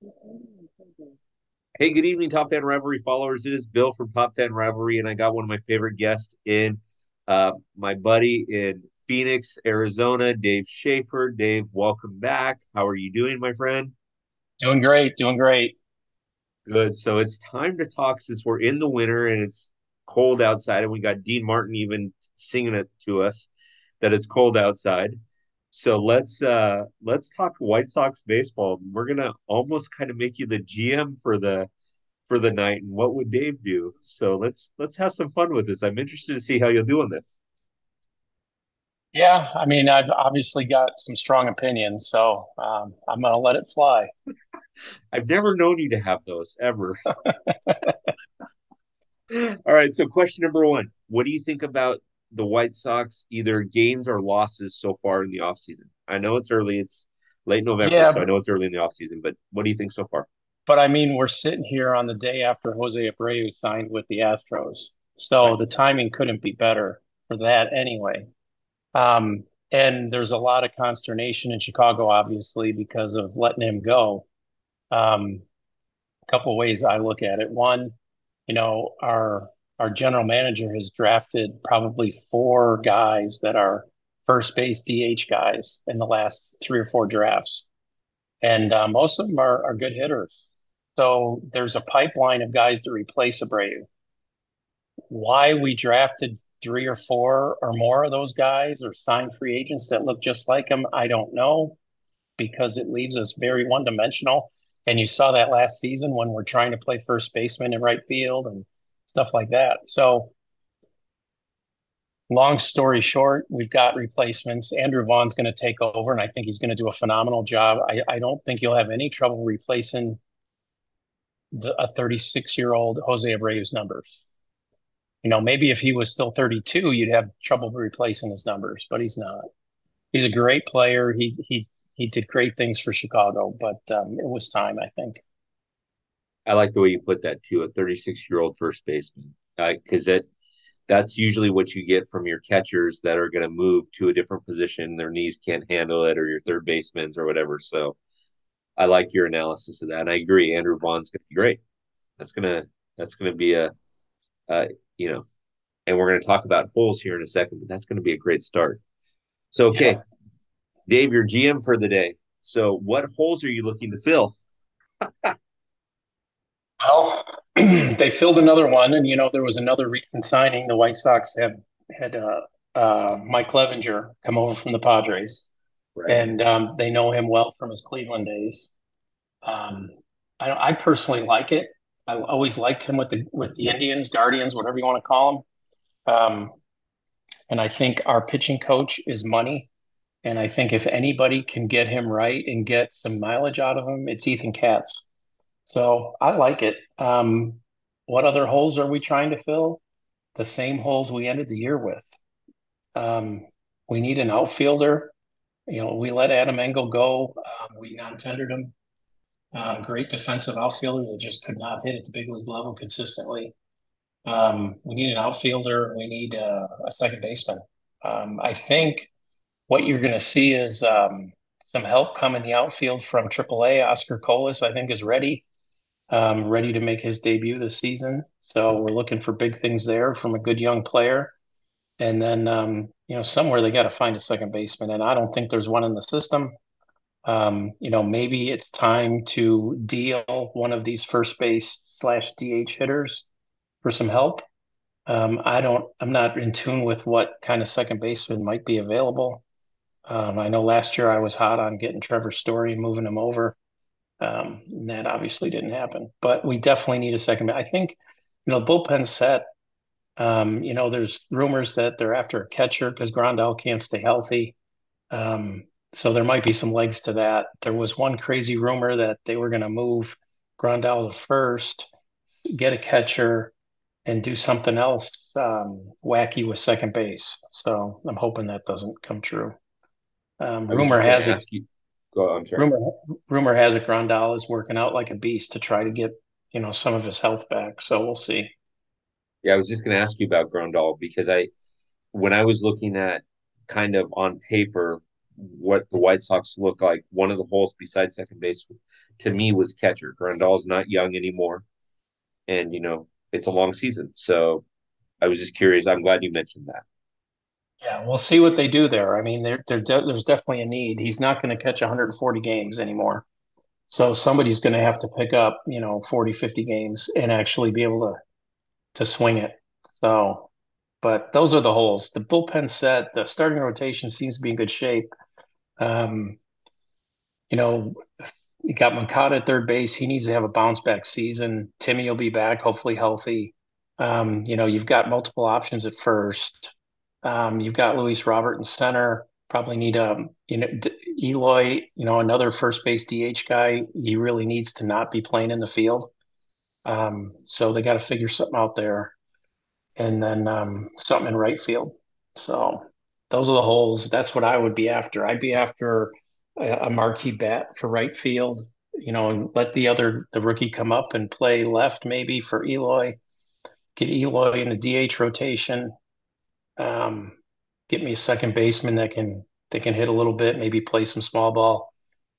Hey, good evening, Top Fan Rivalry followers. It is Bill from Top Fan Rivalry, and I got one of my favorite guests in uh, my buddy in Phoenix, Arizona, Dave Schaefer. Dave, welcome back. How are you doing, my friend? Doing great, doing great. Good. So it's time to talk since we're in the winter and it's cold outside, and we got Dean Martin even singing it to us that it's cold outside. So let's uh let's talk White Sox baseball. We're gonna almost kind of make you the GM for the for the night and what would Dave do? So let's let's have some fun with this. I'm interested to see how you'll do on this. Yeah, I mean, I've obviously got some strong opinions, so um, I'm gonna let it fly. I've never known you to have those ever. All right, so question number one. What do you think about the White Sox either gains or losses so far in the offseason? I know it's early, it's late November, Yeah, so I know it's early in the offseason, but what do you think so far? but I mean, we're sitting here on the day after Jose Abreu signed with the Astros, so Right. the timing couldn't be better for that anyway. Um, and there's a lot of consternation in Chicago, obviously, because of letting him go. Um, a couple ways I look at it. One, you know, our our general manager has drafted probably four guys that are first base DH guys in the last three or four drafts, and uh, most of them are are good hitters. So there's a pipeline of guys to replace Abreu. Why we drafted three or four or more of those guys or signed free agents that look just like him, I don't know because it leaves us very one dimensional. And you saw that last season when we're trying to play first baseman in right field and stuff like that. So, long story short, we've got replacements. Andrew Vaughn's going to take over, and I think he's going to do a phenomenal job. I, I don't think you'll have any trouble replacing the, a 36 year old Jose Abreu's numbers. You know, maybe if he was still 32, you'd have trouble replacing his numbers, but he's not. He's a great player. He he he did great things for Chicago, but um, it was time, I think. I like the way you put that too, a 36 year old first baseman, because uh, that that's usually what you get from your catchers that are going to move to a different position. Their knees can't handle it, or your third basemen's or whatever. So I like your analysis of that, and I agree. Andrew Vaughn's going to be great. That's gonna that's gonna be a, uh, you know, and we're going to talk about holes here in a second, but that's going to be a great start. So okay, Yeah. Dave, your GM for the day. So what holes are you looking to fill? Well, they filled another one, and you know there was another recent signing. The White Sox have had uh, uh, Mike Clevinger come over from the Padres, Right. and um, they know him well from his Cleveland days. Um, I, I personally like it. I always liked him with the with the Indians, Guardians, whatever you want to call them. Um, and I think our pitching coach is money. And I think if anybody can get him right and get some mileage out of him, it's Ethan Katz. So I like it. Um, what other holes are we trying to fill? The same holes we ended the year with. Um, we need an outfielder. You know, we let Adam Engel go. Um, we non-tendered him. Uh, great defensive outfielder that just could not hit at the big league level consistently. Um, we need an outfielder. We need uh, a second baseman. Um, I think what you're going to see is um, some help come in the outfield from AAA. Oscar Colas, I think, is ready um, ready to make his debut this season. So we're looking for big things there from a good young player. And then, um, you know, somewhere they got to find a second baseman. And I don't think there's one in the system. Um, you know, maybe it's time to deal one of these first base slash DH hitters for some help. Um, I don't, I'm not in tune with what kind of second baseman might be available. Um, I know last year I was hot on getting Trevor Story and moving him over. Um, and that obviously didn't happen, but we definitely need a second. I think, you know, bullpen set. Um, you know, there's rumors that they're after a catcher because Grandal can't stay healthy. Um, so there might be some legs to that. There was one crazy rumor that they were going to move Grandal to first, get a catcher, and do something else um, wacky with second base. So I'm hoping that doesn't come true. Um, rumor just going to has it you. Go. I'm sorry. rumor rumor has it Grandal is working out like a beast to try to get, you know, some of his health back. So we'll see. Yeah, I was just going to ask you about Grandal because I, when I was looking at kind of on paper what the White Sox look like, one of the holes besides second base to me was catcher. Grandal's not young anymore, and you know it's a long season. So I was just curious. I'm glad you mentioned that. Yeah, we'll see what they do there. I mean, there, there there's definitely a need. He's not going to catch 140 games anymore. So somebody's going to have to pick up, you know, 40, 50 games and actually be able to to swing it. So, but those are the holes. The bullpen set, the starting rotation seems to be in good shape. Um, you know, you got Moncada at third base. He needs to have a bounce back season. Timmy will be back, hopefully healthy. Um, you know, you've got multiple options at first. Um, you've got Luis Robert in center. Probably need um, you know, Eloy. You know, another first base DH guy. He really needs to not be playing in the field. Um, so they got to figure something out there, and then um, something in right field. So those are the holes. That's what I would be after. I'd be after a, a marquee bat for right field. You know, and let the other the rookie come up and play left maybe for Eloy. Get Eloy in the DH rotation. Um, get me a second baseman that can that can hit a little bit, maybe play some small ball,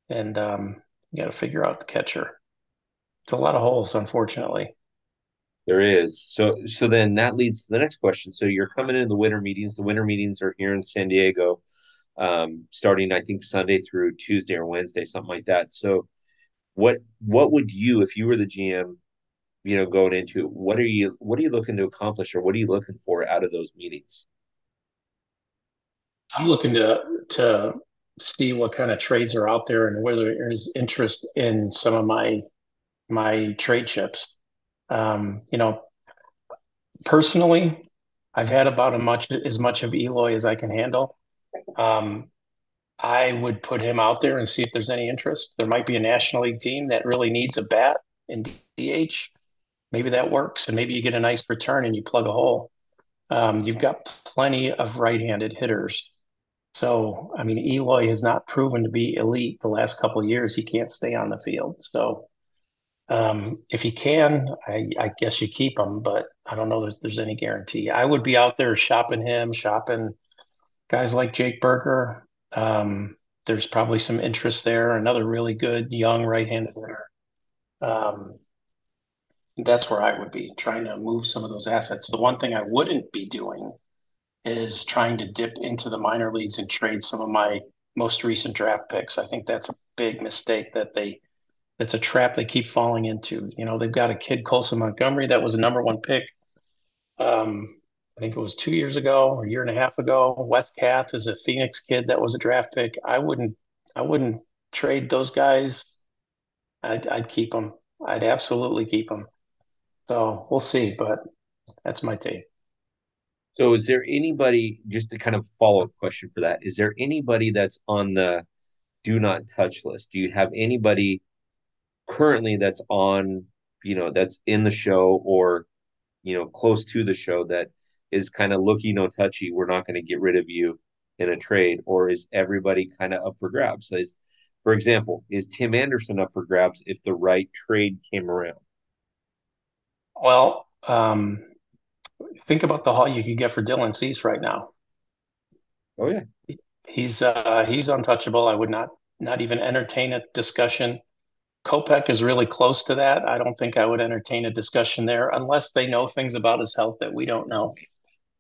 and um, got to figure out the catcher. It's a lot of holes, unfortunately. There is. So so then that leads to the next question. So you're coming in the winter meetings. The winter meetings are here in San Diego, um, starting I think Sunday through Tuesday or Wednesday, something like that. So what what would you, if you were the GM, you know, going into what are you what are you looking to accomplish or what are you looking for out of those meetings? I'm looking to to see what kind of trades are out there and whether there's interest in some of my my trade chips. Um, you know, personally, I've had about as much as much of Eloy as I can handle. Um, I would put him out there and see if there's any interest. There might be a National League team that really needs a bat in DH. Maybe that works, and maybe you get a nice return and you plug a hole. Um, you've got plenty of right-handed hitters. So, I mean, Eloy has not proven to be elite the last couple of years. He can't stay on the field. So, um, if you can, I, I, guess you keep him, but I don't know that there's any guarantee. I would be out there shopping him, shopping guys like Jake Burger. Um, there's probably some interest there. Another really good young right-handed hitter. Um, that's where I would be trying to move some of those assets. The one thing I wouldn't be doing is trying to dip into the minor leagues and trade some of my most recent draft picks. I think that's a big mistake that they that's a trap they keep falling into. You know, they've got a kid, Colson Montgomery, that was a number one pick. Um, I think it was two years ago or a year and a half ago. Wes Kath is a Phoenix kid that was a draft pick. I wouldn't, I wouldn't trade those guys. I'd, I'd keep them. I'd absolutely keep them. So we'll see, but that's my take. So, is there anybody, just to kind of follow up question for that, is there anybody that's on the do not touch list? Do you have anybody currently that's on you know that's in the show or you know close to the show that is kind of looky no touchy we're not going to get rid of you in a trade or is everybody kind of up for grabs is for example is tim anderson up for grabs if the right trade came around well um think about the haul you could get for dylan cease right now oh yeah he's uh he's untouchable i would not not even entertain a discussion Kopech is really close to that. I don't think I would entertain a discussion there unless they know things about his health that we don't know.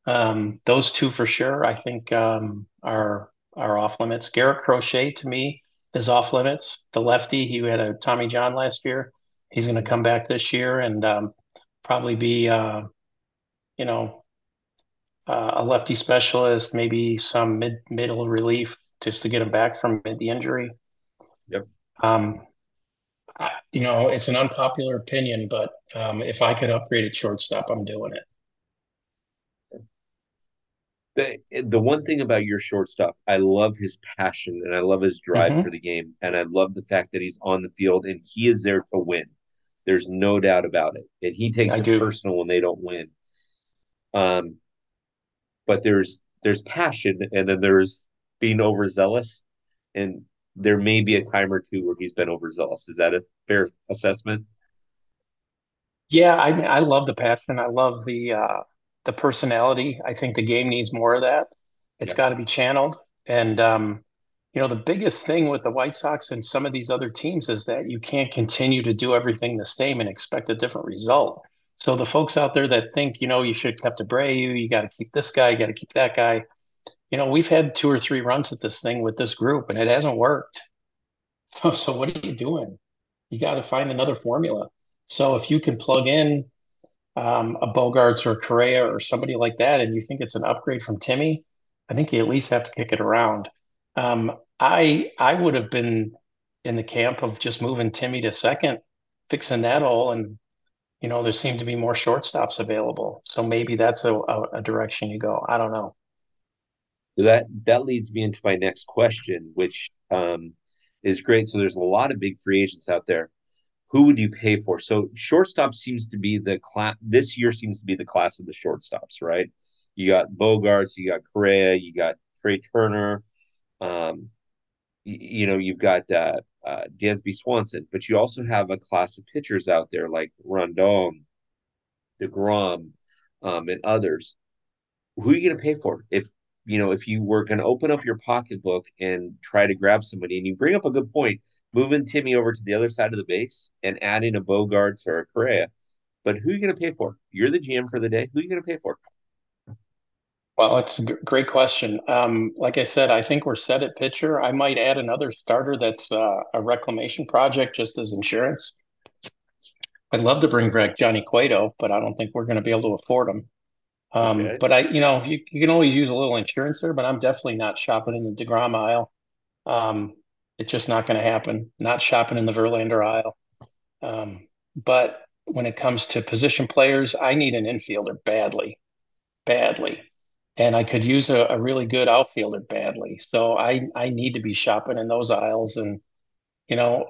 Um, those two for sure, I think, um, are are off limits. Garrett Crochet to me is off limits. The lefty, he had a Tommy John last year. He's going to come back this year and um, probably be, uh, you know, uh, a lefty specialist, maybe some mid middle relief just to get him back from the injury. Yep. Um, you know, it's an unpopular opinion, but um, if I could upgrade at shortstop, I'm doing it. The, the one thing about your shortstop, I love his passion and I love his drive mm-hmm. for the game. And I love the fact that he's on the field and he is there to win. There's no doubt about it. And he takes I it do. personal when they don't win. Um, but there's there's passion and then there's being overzealous. And there may be a time or two where he's been overzealous. Is that a fair assessment? Yeah, I mean, I love the passion. I love the uh, the personality. I think the game needs more of that. It's yeah. got to be channeled, and um, you know, the biggest thing with the White Sox and some of these other teams is that you can't continue to do everything the same and expect a different result. So the folks out there that think, you know, you should have kept Abreu, you got to keep this guy, you got to keep that guy. You know, we've had two or three runs at this thing with this group and it hasn't worked. So, so what are you doing? You got to find another formula. So if you can plug in um, a Bogaerts or a Correa or somebody like that, and you think it's an upgrade from Timmy, I think you at least have to kick it around. Um, I I would have been in the camp of just moving Timmy to second, fixing that hole, and you know there seem to be more shortstops available. So maybe that's a, a, a direction you go. I don't know. So that that leads me into my next question, which um, is great. So there's a lot of big free agents out there. Who would you pay for? So shortstop seems to be the class this year seems to be the class of the shortstops, right? You got Bogaerts, you got Correa, you got Trea Turner, um, you, you know, you've got uh, uh, Dansby Swanson, but you also have a class of pitchers out there like Rodon, DeGrom, um, and others. Who are you going to pay for? If you know, if you were going to open up your pocketbook and try to grab somebody, and you bring up a good point, moving Timmy over to the other side of the base and adding a Bogaerts or a Correa, but who are you going to pay for? You're the GM for the day. Who are you going to pay for? Well, it's a great question. Um, like I said, I think we're set at pitcher. I might add another starter that's uh, a reclamation project just as insurance. I'd love to bring back Johnny Cueto, but I don't think we're going to be able to afford him. Um, Okay. but I, you know, you, you can always use a little insurance there, but I'm definitely not shopping in the DeGrom aisle. Um, it's just not going to happen. Not shopping in the Verlander aisle. Um, but when it comes to position players, I need an infielder badly, badly. And I could use a, a really good outfielder badly. So I, I need to be shopping in those aisles. And, you know,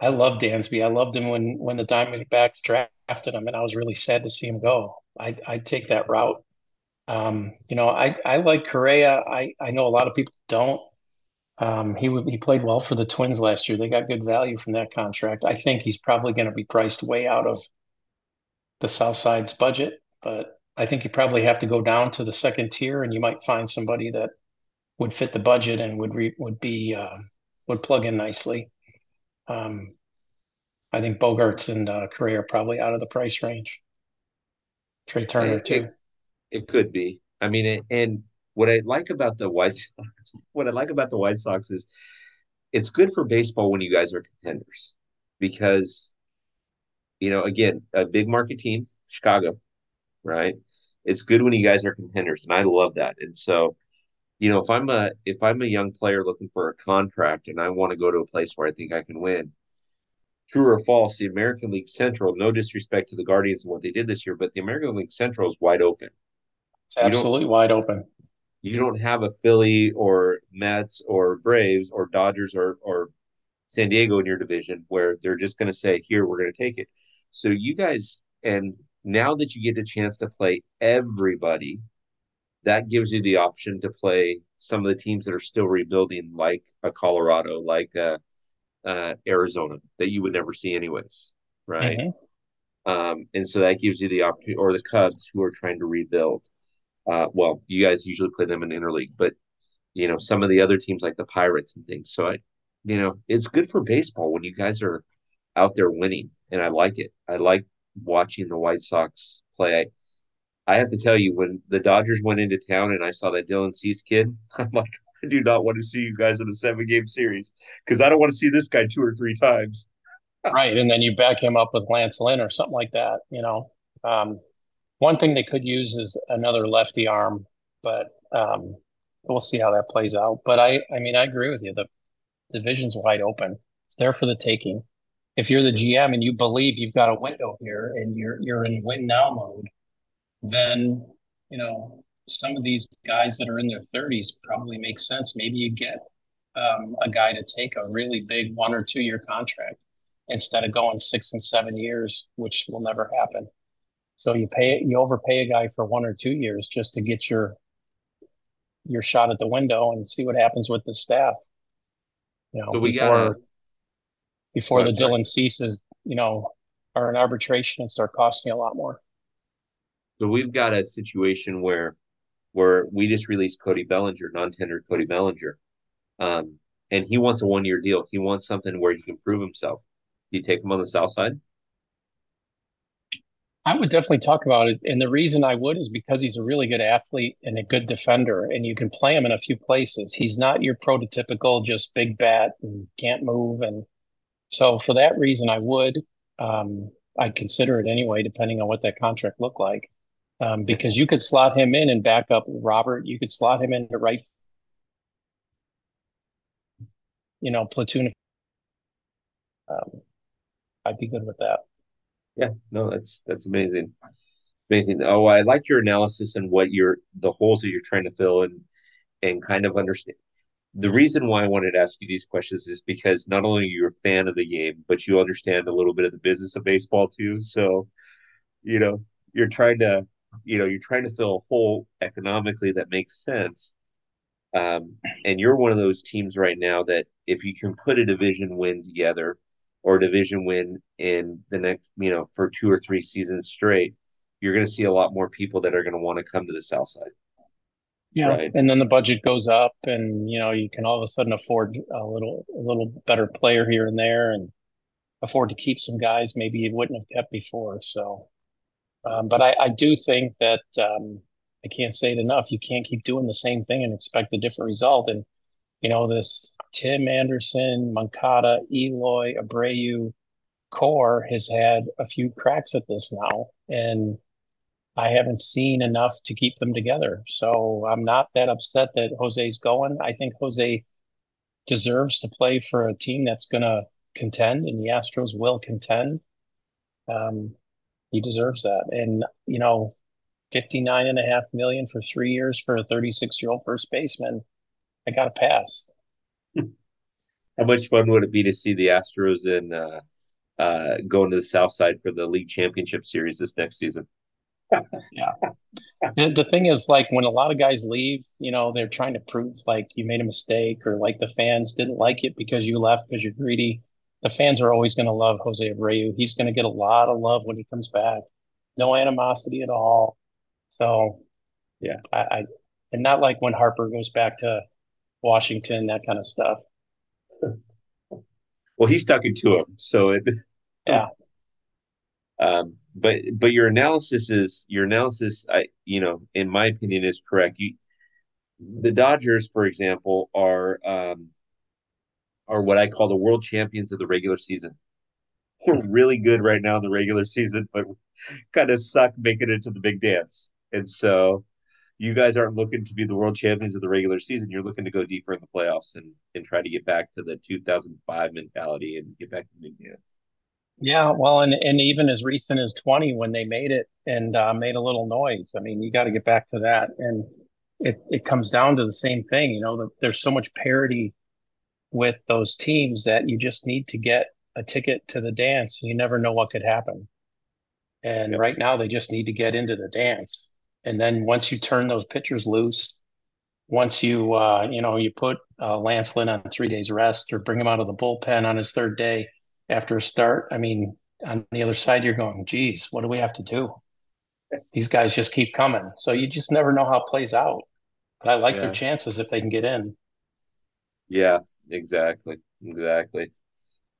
I love Dansby. I loved him when when the Diamondbacks drafted him, and I was really sad to see him go. I I'd take that route. Um, you know, I I like Correa. I I know a lot of people don't. Um, he he played well for the Twins last year. They got good value from that contract. I think he's probably going to be priced way out of the South Side's budget, but I think you probably have to go down to the second tier, and you might find somebody that would fit the budget and would re, would be uh, would plug in nicely. Um, I think Bogaerts and uh, Correa are probably out of the price range. Trea Turner It, too. it, it could be. I mean, it, and what I like about the White Sox, what I like about the White Sox is it's good for baseball when you guys are contenders because, you know, again, a big market team, Chicago, right? It's good when you guys are contenders, and I love that. And so, you know, if I'm a if I'm a young player looking for a contract and I want to go to a place where I think I can win, true or false, the American League Central, no disrespect to the Guardians and what they did this year, but the American League Central is wide open. It's absolutely wide open. you don't have a Philly or Mets or Braves or Dodgers or or San Diego in your division where they're just going to say, "Here, we're going to take it." So you guys, and now that you get the chance to play everybody, that gives you the option to play some of the teams that are still rebuilding, like a Colorado, like a, uh, Arizona, that you would never see anyways, right? hmm Um, and so that gives you the opportunity, or the Cubs who are trying to rebuild. Uh, well, you guys usually play them in interleague, but you know some of the other teams like the Pirates and things. So I, you know, it's good for baseball when you guys are out there winning, and I like it. I like watching the White Sox play. I, I have to tell you, when the Dodgers went into town and I saw that Dylan Cease kid, I'm like, I do not want to see you guys in a seven game series because I don't want to see this guy two or three times. Right, and then you back him up with Lance Lynn or something like that. You know, um, one thing they could use is another lefty arm, but um, we'll see how that plays out. But I, I mean, I agree with you. The division's wide open. It's there for the taking. If you're the GM and you believe you've got a window here and you're you're in win now mode, then you know some of these guys that are in their 30s probably make sense. Maybe you get um, a guy to take a really big one or two year contract instead of going six and seven years, which will never happen. So you pay you overpay a guy for one or two years just to get your your shot at the window and see what happens with the staff. You know, So we got a. before the Dylan ceases, you know, are in arbitration and start costing a lot more. So we've got a situation where where we just released Cody Bellinger, non-tender Cody Bellinger. Um, and he wants a one year deal. He wants something where he can prove himself. Do you take him on the south side? I would definitely talk about it. And the reason I would is because he's a really good athlete and a good defender, and you can play him in a few places. He's not your prototypical just big bat and can't move. And so for that reason, I would. Um, I'd consider it anyway, depending on what that contract looked like. Um, because you could slot him in and back up Robert. You could slot him into right, you know, platoon. Um, I'd be good with that. Yeah, no, that's that's amazing. It's amazing. Oh, I like your analysis and what you're the holes that you're trying to fill and and kind of understand. The reason why I wanted to ask you these questions is because not only you're you a fan of the game, but you understand a little bit of the business of baseball too. So, you know, you're trying to, you know, you're trying to fill a hole economically that makes sense. Um, and you're one of those teams right now that if you can put a division win together or a division win in the next, you know, for two or three seasons straight, you're going to see a lot more people that are going to want to come to the South Side. Yeah, right? and then the budget goes up, and you know you can all of a sudden afford a little a little better player here and there, and afford to keep some guys maybe you wouldn't have kept before. So, um, but I, I do think that um, I can't say it enough. You can't keep doing the same thing and expect a different result. And you know, this Tim Anderson, Moncada, Eloy, Abreu core has had a few cracks at this now. And I haven't seen enough to keep them together. So I'm not that upset that Jose's going. I think Jose deserves to play for a team that's going to contend, and the Astros will contend. Um, he deserves that. And, you know, 59 and a half million for three years for a 36 year old first baseman I got to pass. How much fun would it be to see the Astros in uh, uh, going to the South Side for the league championship series this next season? Yeah. And the thing is, like when a lot of guys leave, you know, they're trying to prove like you made a mistake or like the fans didn't like it because you left because you're greedy. The fans are always going to love Jose Abreu. He's going to get a lot of love when he comes back. No animosity at all. So, yeah, I, I and not like when Harper goes back to Washington, that kind of stuff. Well, he stuck it to him, so it. Yeah. Um, but but your analysis is your analysis. I you know, in my opinion, is correct. You, the Dodgers, for example, are um, are what I call the world champions of the regular season. We're really good right now in the regular season, but kind of suck making it to the big dance. And so you guys aren't looking to be the world champions of the regular season. You're looking to go deeper in the playoffs and and try to get back to the 2005 mentality and get back to the big dance. Yeah, well, and and even as recent as 20 when they made it and uh, made a little noise. I mean, you got to get back to that, and it it comes down to the same thing. You know, the, there's so much parity with those teams that you just need to get a ticket to the dance. You never know what could happen, and right now they just need to get into the dance. And then once you turn those pitchers loose, once you uh, you know you put uh, Lance Lynn on three days rest or bring him out of the bullpen on his third day after a start, I mean, on the other side you're going, geez, what do we have to do? These guys just keep coming, so you just never know how it plays out. But I like yeah. their chances if they can get in. Yeah, exactly, exactly.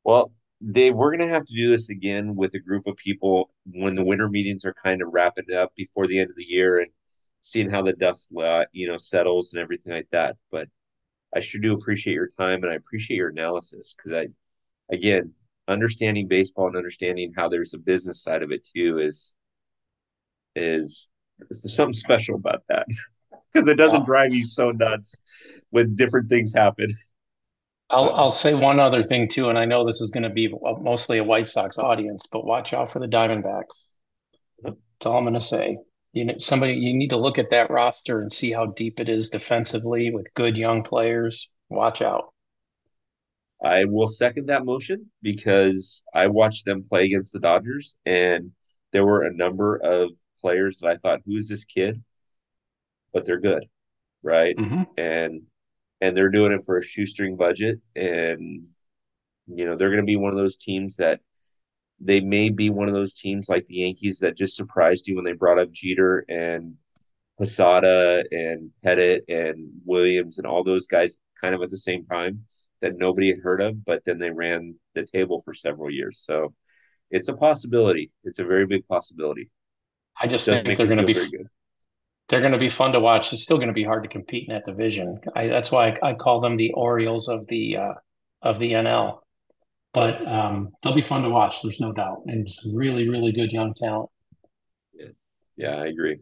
Well, Dave, we're going to have to do this again with a group of people when the winter meetings are kind of wrapping up before the end of the year and seeing how the dust, uh, you know, settles and everything like that. But I sure do appreciate your time and I appreciate your analysis because I, again, understanding baseball and understanding how there's a business side of it too is, is, is something special about that because it doesn't drive you so nuts when different things happen. I'll I'll say one other thing too, and I know this is going to be mostly a White Sox audience, but watch out for the Diamondbacks. That's all I'm going to say. You know, somebody you need to look at that roster and see how deep it is defensively with good young players. Watch out. I will second that motion because I watched them play against the Dodgers, and there were a number of players that I thought, "Who is this kid?" But they're good, right? Mm-hmm. And and they're doing it for a shoestring budget. And, you know, they're going to be one of those teams that they may be one of those teams like the Yankees that just surprised you when they brought up Jeter and Posada and Pettitte and Williams and all those guys kind of at the same time. That nobody had heard of, but then they ran the table for several years. So it's a possibility. It's a very big possibility. I just think they're going to be they're going to be fun to watch. It's still going to be hard to compete in that division. I, that's why I, I, call them the Orioles of the uh, of the NL. But um, they'll be fun to watch. There's no doubt, and some really really good young talent. Yeah, yeah, I agree.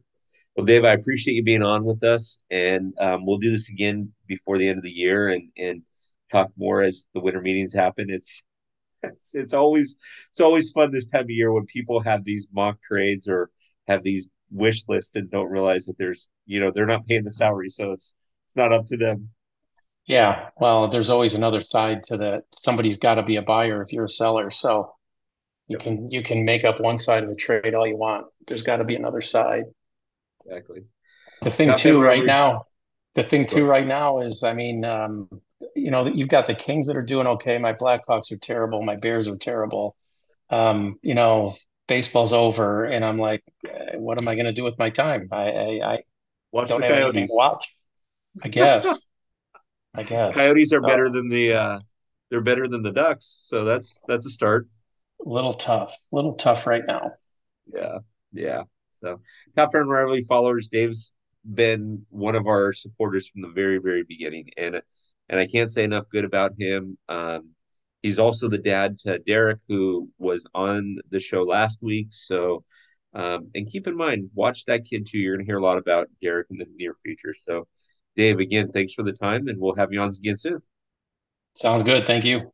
Well, Dave, I appreciate you being on with us, and um, we'll do this again before the end of the year, and and talk more as the winter meetings happen. It's it's it's always it's always fun this time of year when people have these mock trades or have these wish lists and don't realize that there's you know they're not paying the salary, so it's it's not up to them. Yeah, well, there's always another side to that. Somebody's got to be a buyer if you're a seller. So you yep. can you can make up one side of the trade all you want. There's got to be another side. Exactly. The thing Not too right now, the thing too right now is, I mean, um, you know, that you've got the Kings that are doing okay. My Blackhawks are terrible. My Bears are terrible. Um, you know, baseball's over, and I'm like, eh, what am I going to do with my time? I, I, I watch don't have Coyotes. anything to watch. I guess. I guess Coyotes are so, better than the. Uh, they're better than the Ducks, so that's that's a start. A little tough, a little tough right now. Yeah, yeah. So, Top Fan Rivalry followers, Dave's been one of our supporters from the very, very beginning, and and I can't say enough good about him. Um, he's also the dad to Derek, who was on the show last week. So, um, and keep in mind, watch that kid too. You're going to hear a lot about Derek in the near future. So, Dave, again, thanks for the time, and we'll have you on again soon. Sounds good. Thank you.